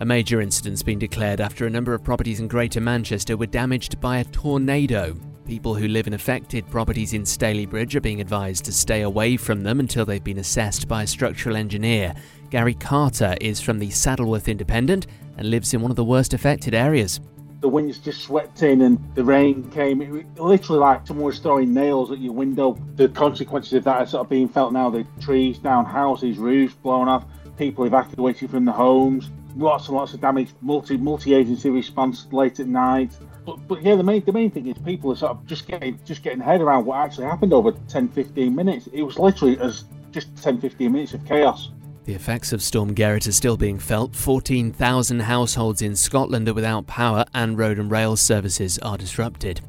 A major incident's been declared after a number of properties in Greater Manchester were damaged by a tornado. People who live in affected properties in Stalybridge are being advised to stay away from them until they've been assessed by a structural engineer. Gary Carter is from the Saddleworth Independent and lives in one of the worst affected areas. The winds just swept in and the rain came. It was literally like someone was throwing nails at your window. The consequences of that are sort of being felt now. The trees down, houses, roofs blown off, people evacuated from the homes lots and lots of damage, multi multi agency response late at night. But, but yeah, the main the main thing is people are sort of just getting just getting head around what actually happened over 10, 15 minutes. It was literally as just 10, 15 minutes of chaos. The effects of Storm Gerrit are still being felt. 14,000 households in Scotland are without power and road and rail services are disrupted.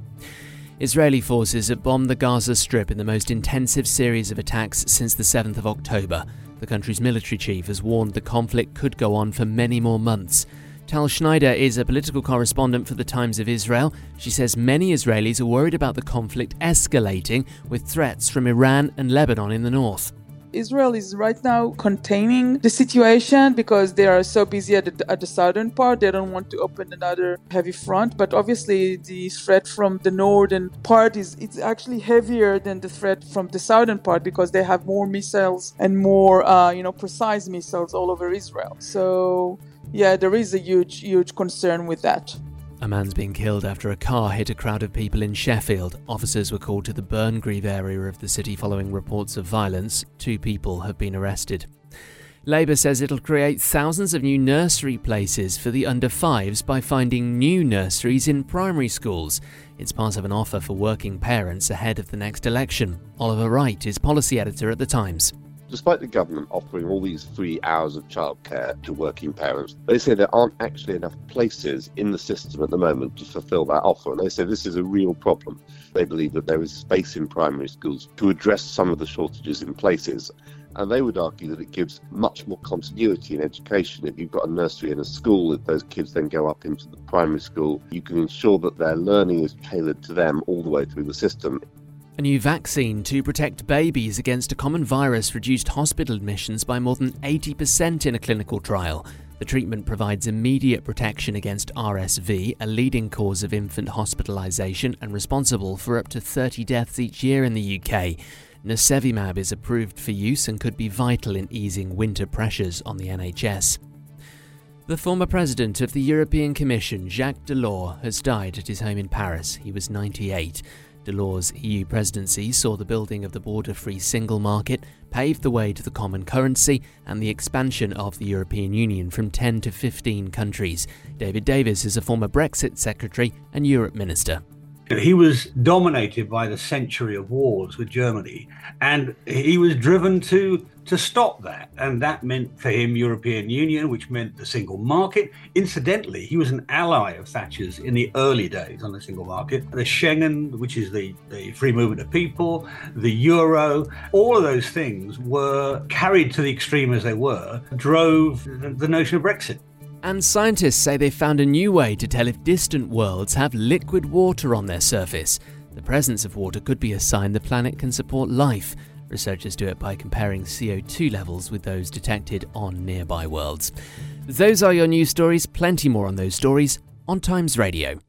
Israeli forces have bombed the Gaza Strip in the most intensive series of attacks since the 7th of October. The country's military chief has warned the conflict could go on for many more months. Tal Schneider is a political correspondent for the Times of Israel. She says many Israelis are worried about the conflict escalating with threats from Iran and Lebanon in the north. Israel is right now containing the situation because they are so busy at the, at the southern part. They don't want to open another heavy front. But obviously, the threat from the northern part is it's actually heavier than the threat from the southern part because they have more missiles and more, uh, you know, precise missiles all over Israel. So yeah, there is a huge, huge concern with that. A man's been killed after a car hit a crowd of people in Sheffield. Officers were called to the Burngreave area of the city following reports of violence. Two people have been arrested. Labour says it'll create thousands of new nursery places for the under fives by finding new nurseries in primary schools. It's part of an offer for working parents ahead of the next election. Oliver Wright is policy editor at The Times despite the government offering all these free hours of childcare to working parents, they say there aren't actually enough places in the system at the moment to fulfill that offer. And they say this is a real problem. They believe that there is space in primary schools to address some of the shortages in places. And they would argue that it gives much more continuity in education. If you've got a nursery and a school, if those kids then go up into the primary school, you can ensure that their learning is tailored to them all the way through the system. A new vaccine to protect babies against a common virus reduced hospital admissions by more than 80% in a clinical trial. The treatment provides immediate protection against RSV, a leading cause of infant hospitalisation and responsible for up to 30 deaths each year in the UK. Nirsevimab is approved for use and could be vital in easing winter pressures on the NHS. The former president of the European Commission, Jacques Delors, has died at his home in Paris. He was 98. Delors' EU presidency saw the building of the border free single market paved the way to the common currency and the expansion of the European Union from 10 to 15 countries. David Davis is a former Brexit secretary and Europe minister. He was dominated by the century of wars with Germany, and he was driven to to stop that. And that meant for him European Union, which meant the single market. Incidentally, he was an ally of Thatcher's in the early days on the single market. The Schengen, which is the, the free movement of people, the euro, all of those things were carried to the extreme as they were, drove the, the notion of Brexit. And scientists say they found a new way to tell if distant worlds have liquid water on their surface. The presence of water could be a sign the planet can support life. Researchers do it by comparing CO2 levels with those detected on nearby worlds. Those are your news stories, plenty more on those stories on Times Radio.